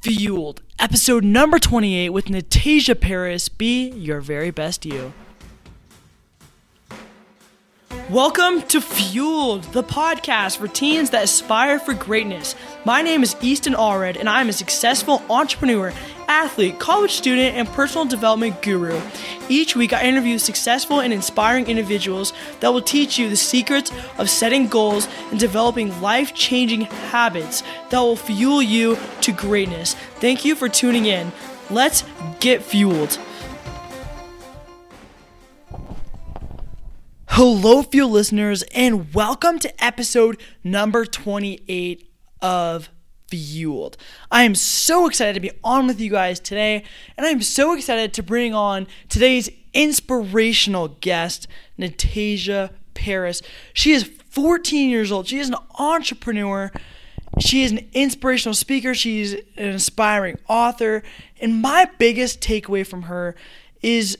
Fueled, episode number 28 with Natasia Paris. Be your very best you. Welcome to Fueled, the podcast for teens that aspire for greatness. My name is Easton Allred, and I am a successful entrepreneur, athlete, college student, and personal development guru. Each week, I interview successful and inspiring individuals that will teach you the secrets of setting goals and developing life changing habits that will fuel you to greatness. Thank you for tuning in. Let's get fueled. Hello, Fuel listeners, and welcome to episode number 28 of Fueled. I am so excited to be on with you guys today, and I'm so excited to bring on today's inspirational guest, Natasia Paris. She is 14 years old, she is an entrepreneur. She is an inspirational speaker. She's an inspiring author. And my biggest takeaway from her is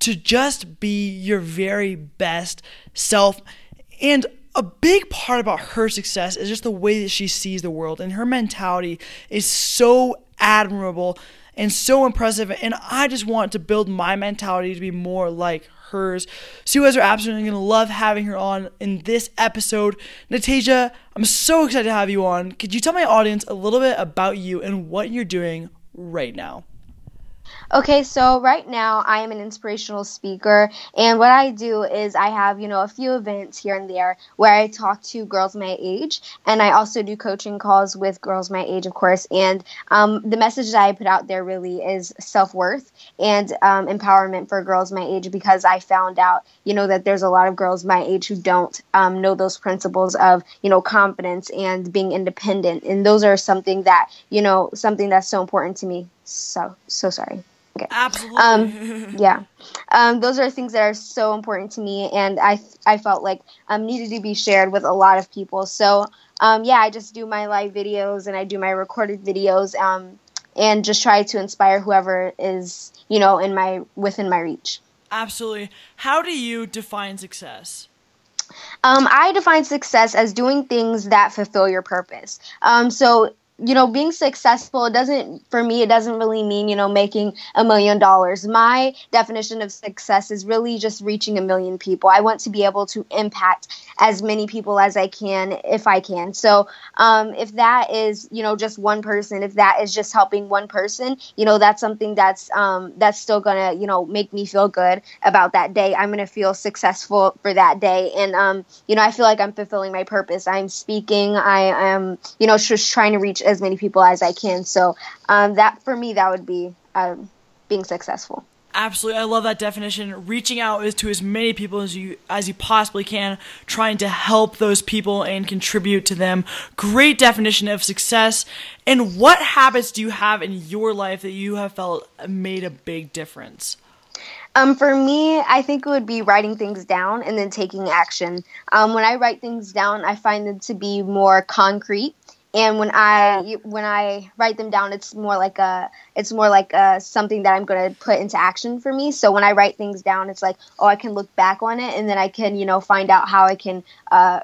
to just be your very best self. And a big part about her success is just the way that she sees the world, and her mentality is so admirable and so impressive. And I just want to build my mentality to be more like hers. So you guys are absolutely going to love having her on in this episode. Natasha, I'm so excited to have you on. Could you tell my audience a little bit about you and what you're doing right now? Okay, so right now I am an inspirational speaker, and what I do is I have, you know, a few events here and there where I talk to girls my age, and I also do coaching calls with girls my age, of course. And um, the message that I put out there really is self worth and um, empowerment for girls my age because I found out, you know, that there's a lot of girls my age who don't um, know those principles of, you know, confidence and being independent, and those are something that, you know, something that's so important to me. So, so sorry. Okay. Absolutely. Um, yeah. Um, those are things that are so important to me, and I I felt like um, needed to be shared with a lot of people. So um, yeah, I just do my live videos and I do my recorded videos, um, and just try to inspire whoever is you know in my within my reach. Absolutely. How do you define success? Um, I define success as doing things that fulfill your purpose. Um, so you know, being successful it doesn't for me it doesn't really mean, you know, making a million dollars. My definition of success is really just reaching a million people. I want to be able to impact as many people as I can if I can. So, um, if that is, you know, just one person, if that is just helping one person, you know, that's something that's um, that's still gonna, you know, make me feel good about that day. I'm gonna feel successful for that day, and um, you know, I feel like I'm fulfilling my purpose. I'm speaking. I am, you know, just trying to reach as many people as I can. So um, that for me, that would be um, being successful. Absolutely, I love that definition. Reaching out is to as many people as you as you possibly can, trying to help those people and contribute to them. Great definition of success. And what habits do you have in your life that you have felt made a big difference? Um, for me, I think it would be writing things down and then taking action. Um, when I write things down, I find them to be more concrete and when I when I write them down, it's more like a it's more like a, something that I'm going to put into action for me. So when I write things down, it's like oh, I can look back on it, and then I can you know find out how I can uh,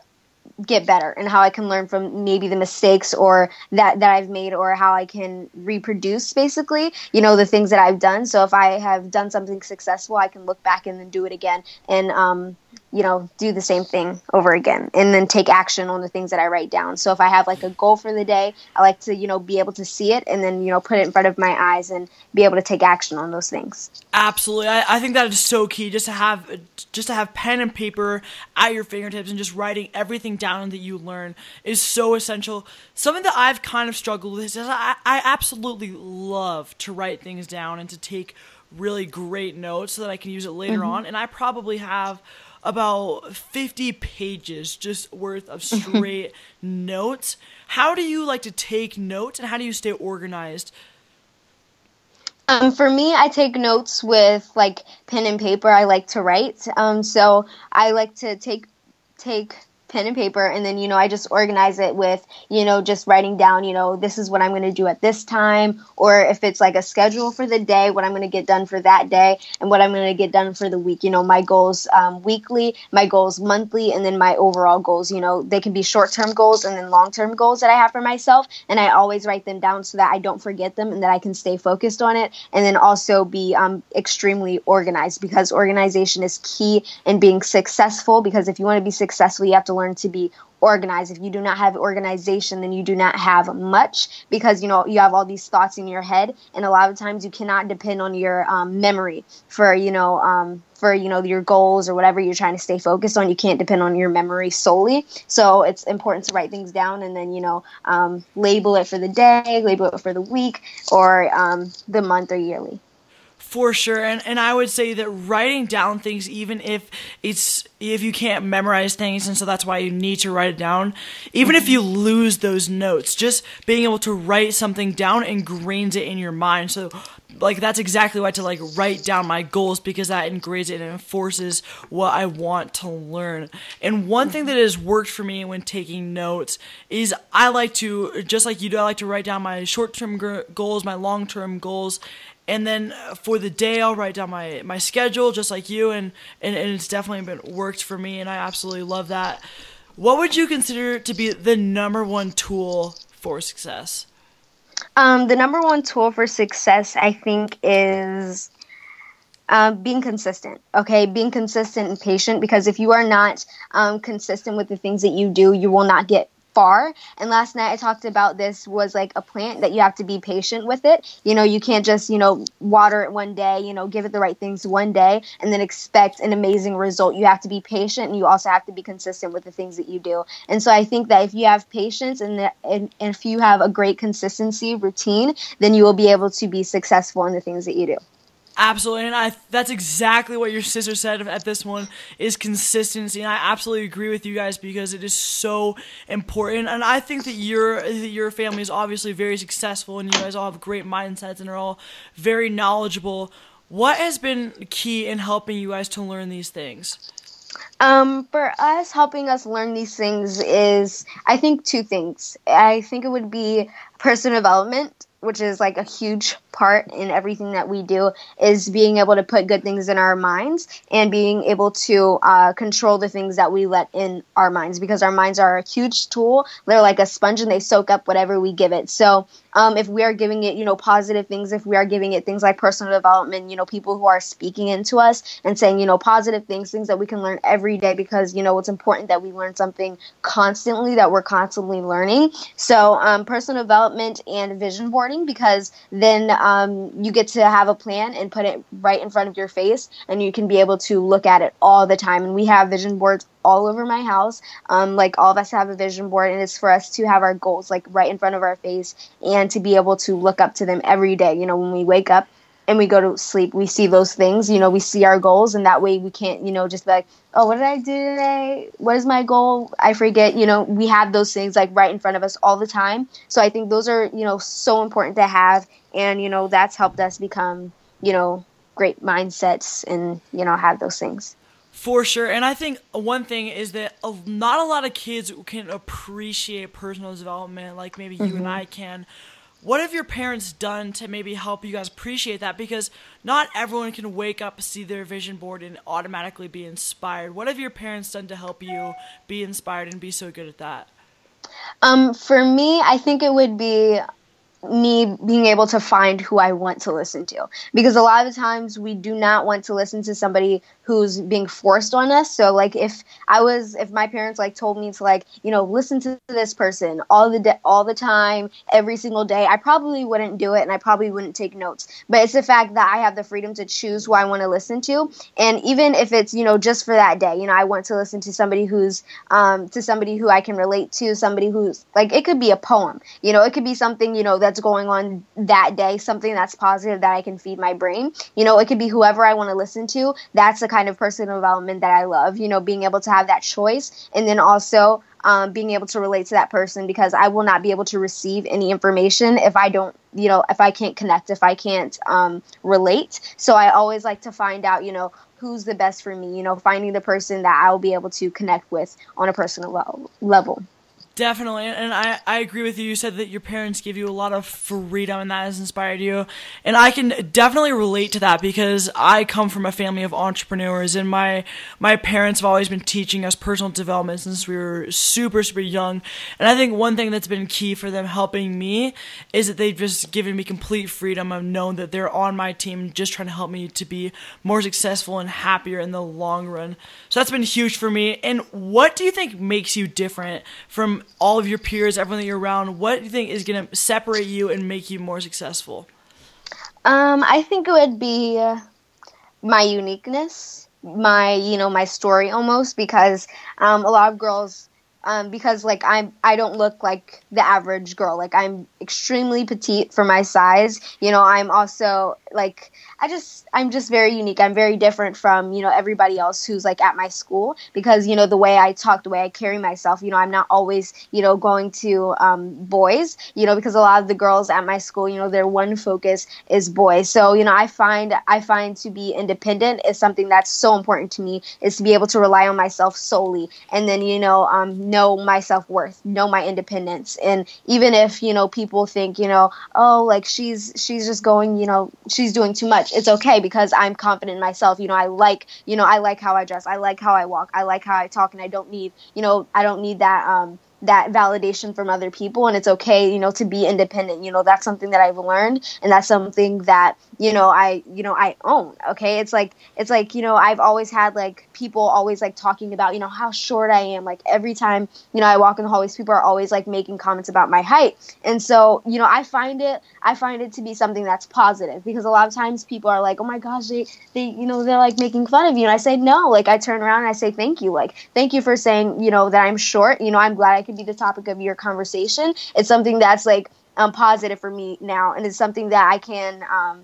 get better and how I can learn from maybe the mistakes or that that I've made or how I can reproduce basically you know the things that I've done. So if I have done something successful, I can look back and then do it again and um, you know, do the same thing over again and then take action on the things that I write down. So if I have like a goal for the day, I like to, you know, be able to see it and then, you know, put it in front of my eyes and be able to take action on those things. Absolutely. I, I think that is so key just to have just to have pen and paper at your fingertips and just writing everything down that you learn is so essential. Something that I've kind of struggled with is I, I absolutely love to write things down and to take really great notes so that I can use it later mm-hmm. on. And I probably have about 50 pages just worth of straight notes. How do you like to take notes and how do you stay organized? Um, for me, I take notes with like pen and paper. I like to write. Um, so I like to take take pen and paper and then you know i just organize it with you know just writing down you know this is what i'm going to do at this time or if it's like a schedule for the day what i'm going to get done for that day and what i'm going to get done for the week. You know my goals um, weekly my goals monthly and then my overall goals you know they can be short-term goals and then long-term goals that i have for myself and i always write them down so that i don't forget them and that i can stay focused on it and then also be um, extremely organized because organization is key in being successful because if you want to be successful you have to learn to be organized. If you do not have organization then you do not have much because you know you have all these thoughts in your head. And a lot of times you cannot depend on your um, memory for you know um, for you know your goals or whatever you're trying to stay focused on. You can't depend on your memory solely. So it's important to write things down and then you know um, label it for the day label it for the week or um, the month or yearly for sure and and i would say that writing down things even if it's if you can't memorize things and so that's why you need to write it down even if you lose those notes just being able to write something down ingrains it in your mind so like that's exactly why to like write down my goals because that ingrains it and enforces what I want to learn. And one thing that has worked for me when taking notes is I like to just like you do I like to write down my short-term goals, my long-term goals and then for the day i'll write down my, my schedule just like you and, and, and it's definitely been worked for me and i absolutely love that. What would you consider to be the number one tool for success? Um, the number one tool for success i think is um, being consistent okay? Being consistent and patient because if you are not um, consistent with the things that you do you will not get far. And last night I talked about this was like a plant that you have to be patient with it. You know, you can't just, you know, water it one day, you know, give it the right things one day and then expect an amazing result. You have to be patient and you also have to be consistent with the things that you do. And so I think that if you have patience and, the, and, and if you have a great consistency routine, then you will be able to be successful in the things that you do. Absolutely, and I that's exactly what your sister said at this one is consistency, and I absolutely agree with you guys because it is so important. And I think that your that your family is obviously very successful, and you guys all have great mindsets and are all very knowledgeable. What has been key in helping you guys to learn these things? Um, for us, helping us learn these things is, I think, two things. I think it would be personal development which is like a huge part in everything that we do, is being able to put good things in our minds and being able to uh, control the things that we let in our minds because our minds are a huge tool. They're like a sponge and they soak up whatever we give it. So um, if we are giving it, you know, positive things, if we are giving it things like personal development, you know, people who are speaking into us and saying, you know, positive things, things that we can learn every day because, you know, it's important that we learn something constantly, that we're constantly learning. So um, personal development and vision boarding because then um, you get to have a plan and put it right in front of your face and you can be able to look at it all the time. And we have vision boards all over my house. Um, like all of us have a vision board, and it's for us to have our goals like right in front of our face and to be able to look up to them every day. You know, when we wake up and we go to sleep, we see those things. You know, we see our goals, and that way we can't, you know, just be like, oh, what did I do today? What is my goal? I forget. You know, we have those things like right in front of us all the time. So I think those are, you know, so important to have, and you know, that's helped us become, you know, great mindsets and you know have those things. For sure. And I think one thing is that not a lot of kids can appreciate personal development like maybe you mm-hmm. and I can. What have your parents done to maybe help you guys appreciate that? Because not everyone can wake up, see their vision board, and automatically be inspired. What have your parents done to help you be inspired and be so good at that? Um, for me, I think it would be me being able to find who I want to listen to. Because a lot of times we do not want to listen to somebody who's being forced on us. So like if I was if my parents like told me to like, you know, listen to this person all the de- all the time, every single day, I probably wouldn't do it and I probably wouldn't take notes. But it's the fact that I have the freedom to choose who I want to listen to. And even if it's, you know, just for that day, you know, I want to listen to somebody who's um to somebody who I can relate to, somebody who's like it could be a poem. You know, it could be something, you know, that's going on that day, something that's positive that I can feed my brain. You know, it could be whoever I want to listen to. That's the kind of personal development that I love, you know, being able to have that choice and then also um, being able to relate to that person because I will not be able to receive any information if I don't you know if I can't connect, if I can't um, relate. So I always like to find out, you know, who's the best for me. You know, finding the person that I will be able to connect with on a personal level. Definitely. And I, I agree with you. You said that your parents give you a lot of freedom and that has inspired you. And I can definitely relate to that because I come from a family of entrepreneurs and my my parents have always been teaching us personal development since we were super, super young. And I think one thing that's been key for them helping me is that they've just given me complete freedom I've known that they're on my team just trying to help me to be more successful and happier in the long run. So that's been huge for me. And what do you think makes you different from all of your peers, everyone that you're around, what do you think is going to separate you and make you more successful? Um, I think it would be my uniqueness, my you know my story almost because um, a lot of girls um, because like I'm I don't look like the average girl. Like I'm extremely petite for my size. You know, I'm also like I just I'm just very unique. I'm very different from, you know, everybody else who's like at my school because, you know, the way I talk, the way I carry myself, you know, I'm not always, you know, going to um, boys, you know, because a lot of the girls at my school, you know, their one focus is boys. So, you know, I find I find to be independent is something that's so important to me is to be able to rely on myself solely and then, you know, um, know my self-worth, know my independence. And even if, you know, people think, you know, oh, like she's she's just going, you know, she's doing too much. It's okay because I'm confident in myself. You know, I like, you know, I like how I dress. I like how I walk. I like how I talk and I don't need, you know, I don't need that um that validation from other people and it's okay you know to be independent. You know that's something that i've learned and that's something that you know i you know i own okay? It's like it's like you know i've always had like people always like talking about you know how short i am. Like every time you know i walk in the hallways people are always like making comments about my height. And so you know i find it i find it to be something that's positive because a lot of times people are like oh my gosh they they you know they're like making fun of you. And i say no. Like i turn around and i say thank you. Like thank you for saying you know that i'm short. You know i'm glad i could be the topic of your conversation it's something that's like um, positive for me now and it's something that i can um,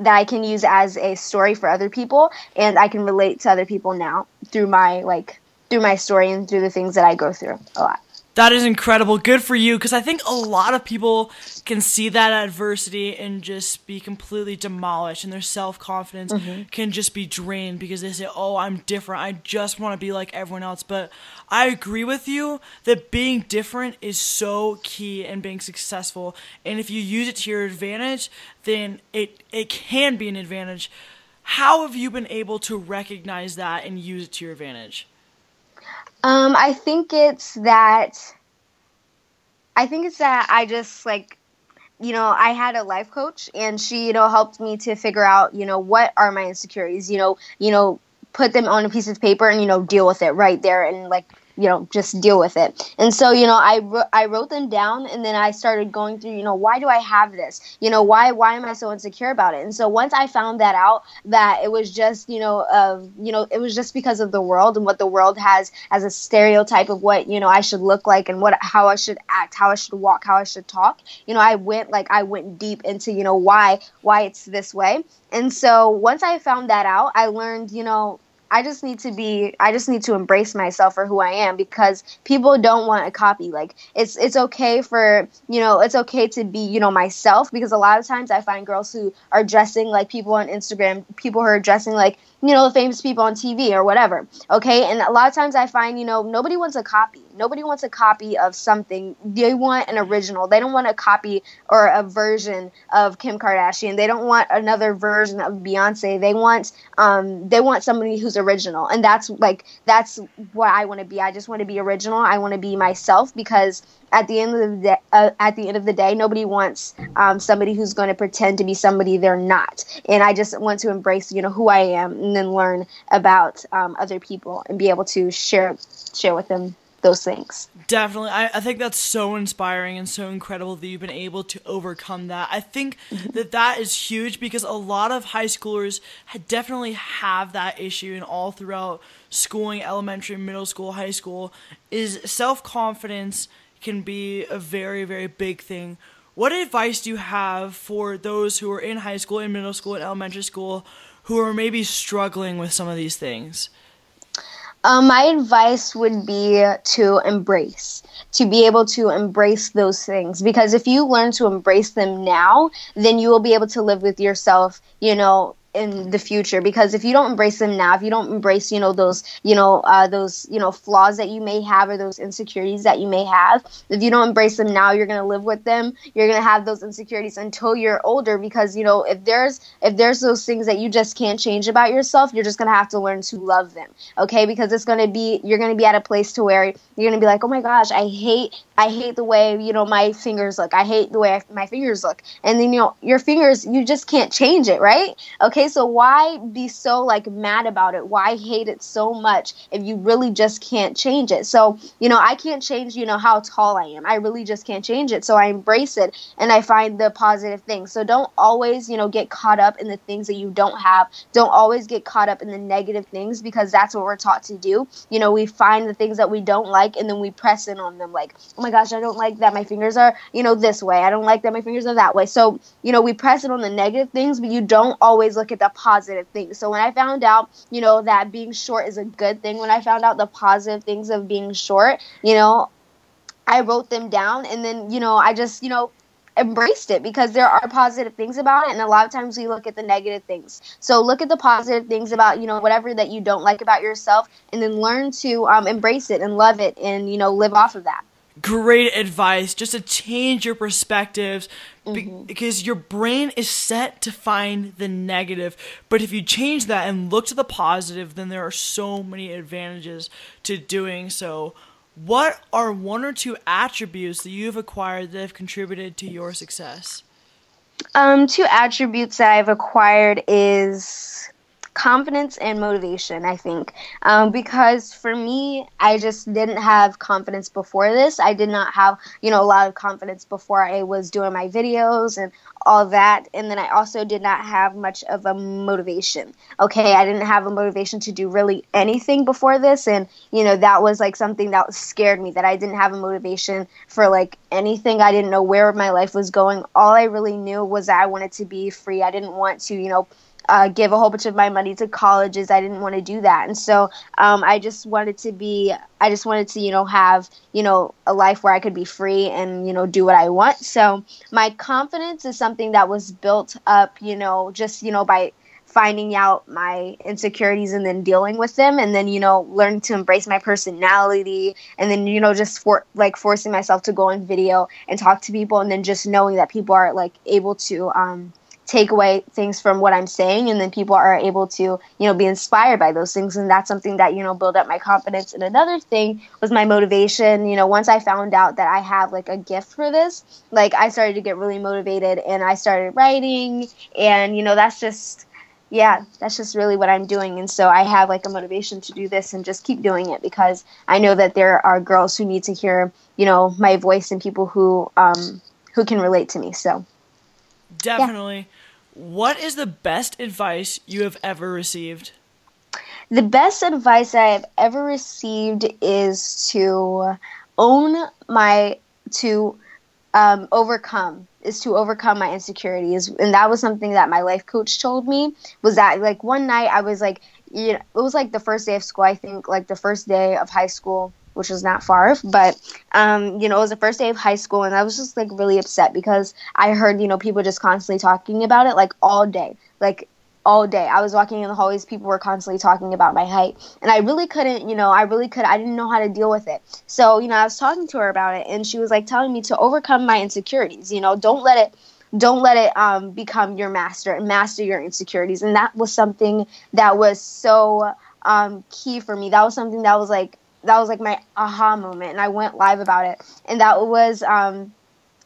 that I can use as a story for other people and I can relate to other people now through my like through my story and through the things that I go through a lot. That is incredible. Good for you because I think a lot of people can see that adversity and just be completely demolished and their self-confidence mm-hmm. can just be drained because they say, "Oh, I'm different. I just want to be like everyone else." But I agree with you that being different is so key in being successful. And if you use it to your advantage, then it it can be an advantage. How have you been able to recognize that and use it to your advantage? Um, I think it's that. I think it's that I just like, you know, I had a life coach, and she, you know, helped me to figure out, you know, what are my insecurities. You know, you know, put them on a piece of paper and you know deal with it right there and like you know just deal with it. And so you know i i wrote them down and then i started going through you know why do i have this? You know why why am i so insecure about it? And so once i found that out that it was just you know uh, you know it was just because of the world and what the world has as a stereotype of what you know i should look like and what how i should act how i should walk how i should talk. You know i went like i went deep into you know why why it's this way. And so once i found that out i learned you know I just need to be I just need to embrace myself for who I am because people don't want a copy. Like it's it's okay for, you know, it's okay to be, you know, myself because a lot of times I find girls who are dressing like people on Instagram, people who are dressing like you know, the famous people on TV or whatever. Okay. And a lot of times I find, you know, nobody wants a copy. Nobody wants a copy of something. They want an original. They don't want a copy or a version of Kim Kardashian. They don't want another version of Beyonce. They want um they want somebody who's original. And that's like that's what I want to be. I just want to be original. I want to be myself because at the end of the day, uh, at the end of the day, nobody wants um, somebody who's going to pretend to be somebody they're not. And I just want to embrace, you know, who I am, and then learn about um, other people and be able to share share with them those things. Definitely. I, I think that's so inspiring and so incredible that you've been able to overcome that. I think mm-hmm. that that is huge because a lot of high schoolers definitely have that issue and all throughout schooling, elementary, middle school, high school, is self confidence can be a very, very big thing. What advice do you have for those who are in high school, in middle school, and elementary school who are maybe struggling with some of these things? Um, my advice would be to embrace, to be able to embrace those things. Because if you learn to embrace them now, then you will be able to live with yourself, you know, in the future because if you don't embrace them now if you don't embrace you know those you know uh, those you know flaws that you may have or those insecurities that you may have if you don't embrace them now you're going to live with them. You're going to have those insecurities until you're older because you know if there's if there's those things that you just can't change about yourself you're just going to have to learn to love them okay? Because it's going to be you're going to be at a place to where you're going to be like oh my gosh i hate i hate the way you know my fingers look. I hate the way my fingers look. And then you know your fingers you just can't change it right? Okay Okay, so why be so like mad about it? Why hate it so much if you really just can't change it? So, you know, I can't change, you know, how tall I am. I really just can't change it. So I embrace it and I find the positive things. So don't always, you know, get caught up in the things that you don't have. Don't always get caught up in the negative things because that's what we're taught to do. You know, we find the things that we don't like and then we press in on them like, "Oh my gosh, I don't like that my fingers are, you know, this way. I don't like that my fingers are that way." So, you know, we press it on the negative things, but you don't always look at the positive things. So when I found out, you know, that being short is a good thing, when I found out the positive things of being short, you know, I wrote them down and then, you know, I just, you know, embraced it because there are positive things about it and a lot of times we look at the negative things so look at the positive things about you know whatever that you don't like about yourself and then learn to um, embrace it and love it and you know live off of that great advice just to change your perspectives mm-hmm. because your brain is set to find the negative. But if you change that and look to the positive then there are so many advantages to doing so. What are one or two attributes that you've acquired that have contributed to your success? Um, two attributes that i've acquired is confidence and motivation, I think. Um, because for me, I just didn't have confidence before this. I did not have, you know, a lot of confidence before I was doing my videos and all that. And then I also did not have much of a motivation. Okay, I didn't have a motivation to do really anything before this. And, you know, that was like something that scared me that I didn't have a motivation for like anything. I didn't know where my life was going. All I really knew was that I wanted to be free. I didn't want to, you know, uh, give a whole bunch of my money to colleges. I didn't want to do that, and so um, I just wanted to be. I just wanted to, you know, have you know a life where I could be free and you know do what I want. So my confidence is something that was built up, you know, just you know by finding out my insecurities and then dealing with them and then you know learning to embrace my personality and then you know just for like forcing myself to go on video and talk to people and then just knowing that people are like able to um take away things from what I'm saying and then people are able to, you know, be inspired by those things and that's something that, you know, build up my confidence. And another thing was my motivation, you know, once I found out that I have like a gift for this, like I started to get really motivated and I started writing and you know, that's just yeah, that's just really what I'm doing. And so I have like a motivation to do this and just keep doing it because I know that there are girls who need to hear, you know, my voice and people who um who can relate to me. So Definitely. Yeah. What is the best advice you have ever received? The best advice I have ever received is to own my to um, overcome is to overcome my insecurities and that was something that my life coach told me was that like one night i was like you know, it was like the first day of school i think like the first day of high school which was not far. But um, you know, it was the first day of high school, and I was just like really upset because I heard you know people just constantly talking about it like all day, like all day. I was walking in the hallways, people were constantly talking about my height, and I really couldn't, you know, I really could, I didn't know how to deal with it. So you know, I was talking to her about it, and she was like telling me to overcome my insecurities. You know, don't let it don't let it um, become your master and master your insecurities and that was something that was so um, key for me that was something that was like that was like my aha moment and I went live about it. And that was um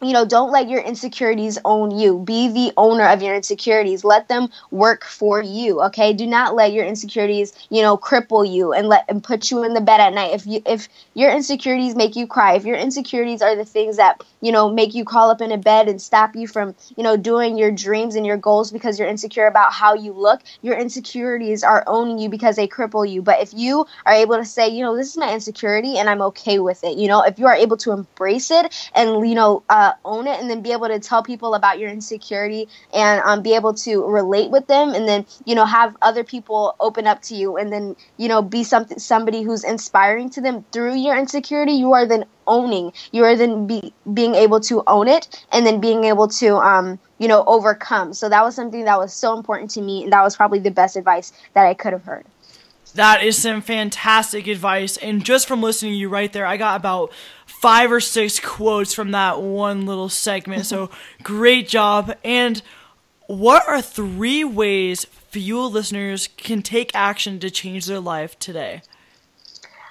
you know, don't let your insecurities own you. Be the owner of your insecurities. Let them work for you. Okay. Do not let your insecurities, you know, cripple you and let and put you in the bed at night. If you if your insecurities make you cry, if your insecurities are the things that, you know, make you crawl up in a bed and stop you from, you know, doing your dreams and your goals because you're insecure about how you look, your insecurities are owning you because they cripple you. But if you are able to say, you know, this is my insecurity and I'm okay with it, you know, if you are able to embrace it and, you know, uh, to own it and then be able to tell people about your insecurity and um, be able to relate with them and then you know have other people open up to you and then you know be something somebody who's inspiring to them through your insecurity you are then owning. You are then be, being able to own it and then being able to um, you know overcome. So that was something that was so important to me and that was probably the best advice that i could have heard that is some fantastic advice. And just from listening to you right there, I got about five or six quotes from that one little segment. So great job. And what are three ways Fuel listeners can take action to change their life today?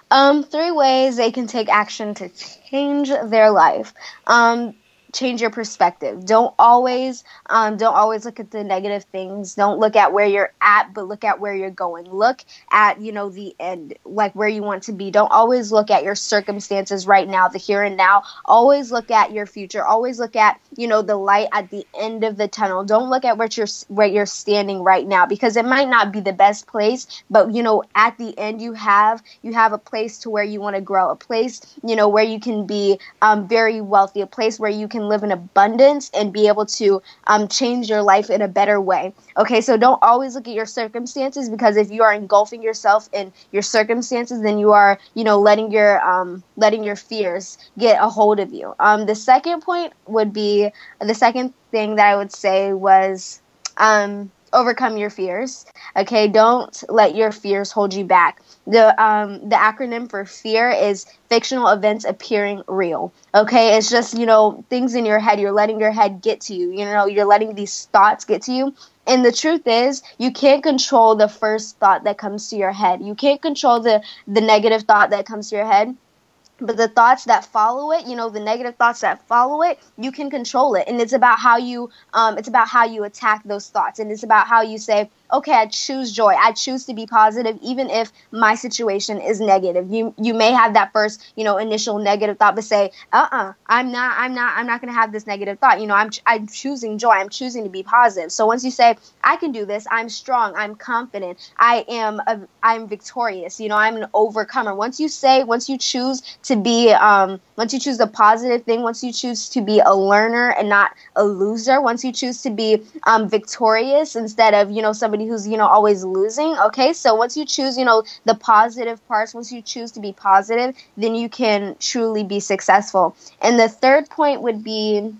Um, three ways they can take action to change their life. Um, change your perspective. Don't always um, don't always look at the negative things. Don't look at where you're at, but look at where you're going. Look at you know the end, like where you want to be. Don't always look at your circumstances right now, the here and now. Always look at your future. Always look at you know the light at the end of the tunnel. Don't look at where you're where you're standing right now because it might not be the best place, but you know at the end you have you have a place to where you want to grow, a place you know where you can be um, very wealthy, a place where you can can live in abundance and be able to um, change your life in a better way. Okay, so don't always look at your circumstances because if you are engulfing yourself in your circumstances, then you are, you know, letting your um, letting your fears get a hold of you. Um, the second point would be the second thing that I would say was um, overcome your fears. Okay, don't let your fears hold you back. The um the acronym for fear is fictional events appearing real. Okay, it's just you know things in your head. You're letting your head get to you. You know, you're letting these thoughts get to you. And the truth is, you can't control the first thought that comes to your head. You can't control the the negative thought that comes to your head but the thoughts that follow it you know the negative thoughts that follow it you can control it. And it's about how you um, it's about how you attack those thoughts. And it's about how you say okay, I choose joy. I choose to be positive, even if my situation is negative. You you may have that first, you know, initial negative thought, but say, uh, uh-uh, uh, i am not, I'm not, I'm not going to have this negative thought. You know, I'm I'm choosing joy. I'm choosing to be positive. So once you say, I can do this, I'm strong, I'm confident, I am, a, I'm victorious. You know, I'm an overcomer. Once you say, once you choose to be, um, once you choose the positive thing, once you choose to be a learner and not a loser, once you choose to be um, victorious instead of, you know, somebody who's, you know, always losing. Okay. So once you choose, you know, the positive parts, once you choose to be positive, then you can truly be successful. And the third point would be,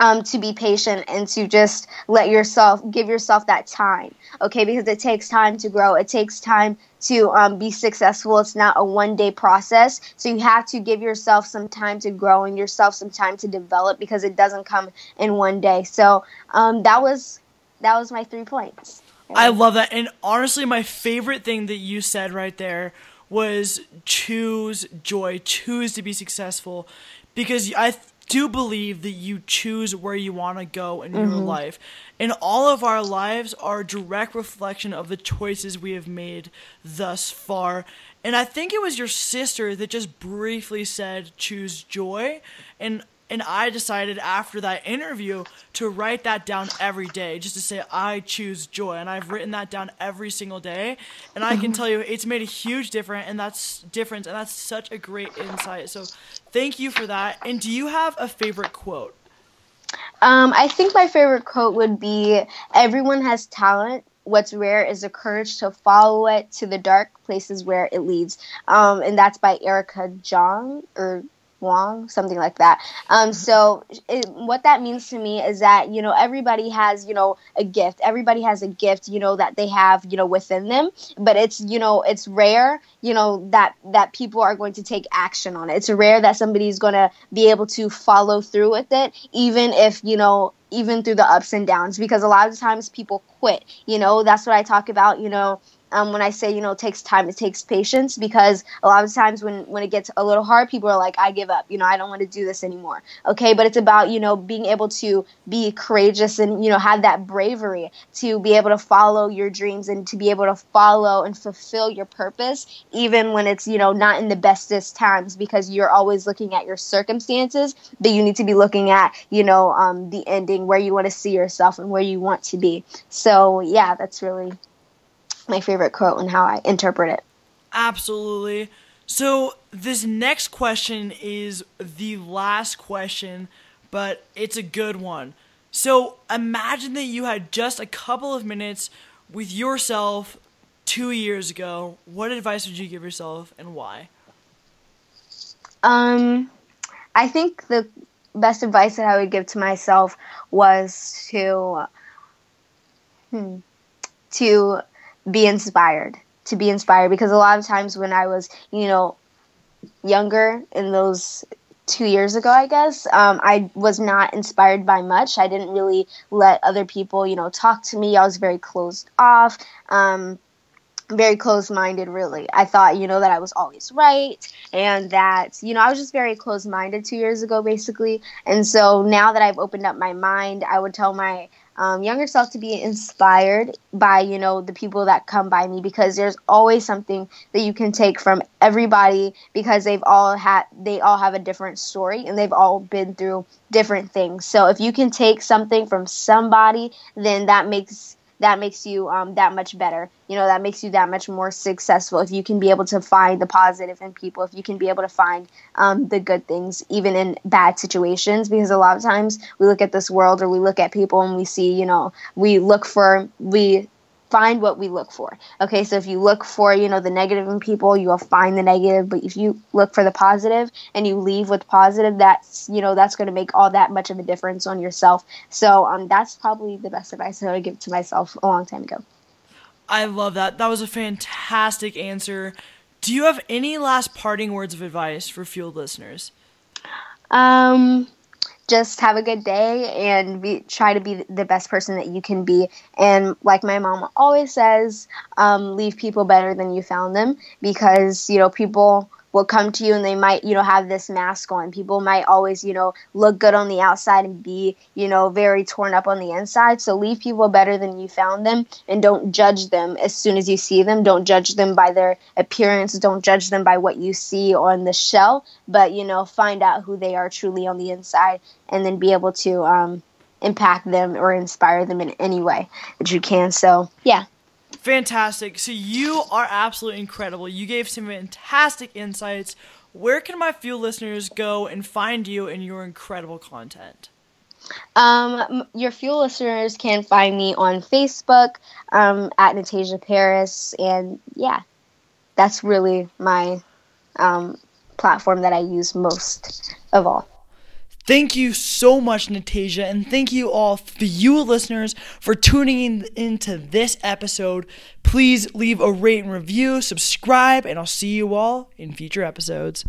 um, to be patient and to just let yourself give yourself that time okay because it takes time to grow it takes time to um, be successful it's not a one day process so you have to give yourself some time to grow and yourself some time to develop because it doesn't come in one day so um, that was that was my three points i love that and honestly my favorite thing that you said right there was choose joy choose to be successful because i do believe that you choose where you want to go in mm-hmm. your life. And all of our lives are a direct reflection of the choices we have made thus far. And I think it was your sister that just briefly said, choose joy. And and I decided after that interview to write that down every day, just to say I choose joy, and I've written that down every single day, and I can tell you it's made a huge difference, and that's difference, and that's such a great insight. So, thank you for that. And do you have a favorite quote? Um, I think my favorite quote would be "Everyone has talent." What's rare is the courage to follow it to the dark places where it leads. Um, and that's by Erica Jong or Something like that. Um, so it, what that means to me is that you know everybody has you know a gift. Everybody has a gift you know that they have you know within them, but it's you know it's rare you know that that people are going to take action on it. It's rare that somebody's going to be able to follow through with it, even if you know even through the ups and downs because a lot of times people quit you know that's what i talk about you know um, when I say you know it takes time, it takes patience because a lot of times when when it gets a little hard, people are like, I give up. You know, I don't want to do this anymore. Okay, but it's about you know being able to be courageous and you know have that bravery to be able to follow your dreams and to be able to follow and fulfill your purpose, even when it's you know not in the bestest times because you're always looking at your circumstances, but you need to be looking at you know um, the ending where you want to see yourself and where you want to be. So yeah, that's really my favorite quote and how I interpret it. Absolutely. So this next question is the last question, but it's a good one. So imagine that you had just a couple of minutes with yourself two years ago. What advice would you give yourself and why? Um, I think the best advice that I would give to myself was to hmm, to be inspired. To be inspired because a lot of times when I was, you know, younger in those two years ago, I guess, um, I was not inspired by much. I didn't really let other people, you know, talk to me. I was very closed off. Um, very close minded really i thought you know that i was always right and that you know i was just very close minded two years ago basically and so now that i've opened up my mind i would tell my um, younger self to be inspired by you know the people that come by me because there's always something that you can take from everybody because they've all had they all have a different story and they've all been through different things. So if you can take something from somebody then that makes that makes you um, that much better. You know, that makes you that much more successful if you can be able to find the positive in people, if you can be able to find um, the good things, even in bad situations. Because a lot of times we look at this world or we look at people and we see, you know, we look for, we find what we look for. Okay, so if you look for, you know, the negative in people, you will find the negative, but if you look for the positive and you leave with positive, that's, you know, that's going to make all that much of a difference on yourself. So, um that's probably the best advice I would give to myself a long time ago. I love that. That was a fantastic answer. Do you have any last parting words of advice for Fueled listeners? Um just have a good day and be, try to be the best person that you can be. And like my mom always says, um, leave people better than you found them because, you know, people will come to you and they might, you know, have this mask on. People might always, you know, look good on the outside and be, you know, very torn up on the inside. So leave people better than you found them and don't judge them as soon as you see them. Don't judge them by their appearance. Don't judge them by what you see on the shell, but, you know, find out who they are truly on the inside and then be able to um, impact them or inspire them in any way that you can. So, yeah. Fantastic. So you are absolutely incredible. You gave some fantastic insights. Where can my Fuel listeners go and find you and your incredible content? Um, your Fuel listeners can find me on Facebook um, at Natasia Paris, and yeah, that's really my um, platform that I use most of all. Thank you so much, Natasia, and thank you all, for you listeners, for tuning in into this episode. Please leave a rate and review, subscribe, and I'll see you all in future episodes.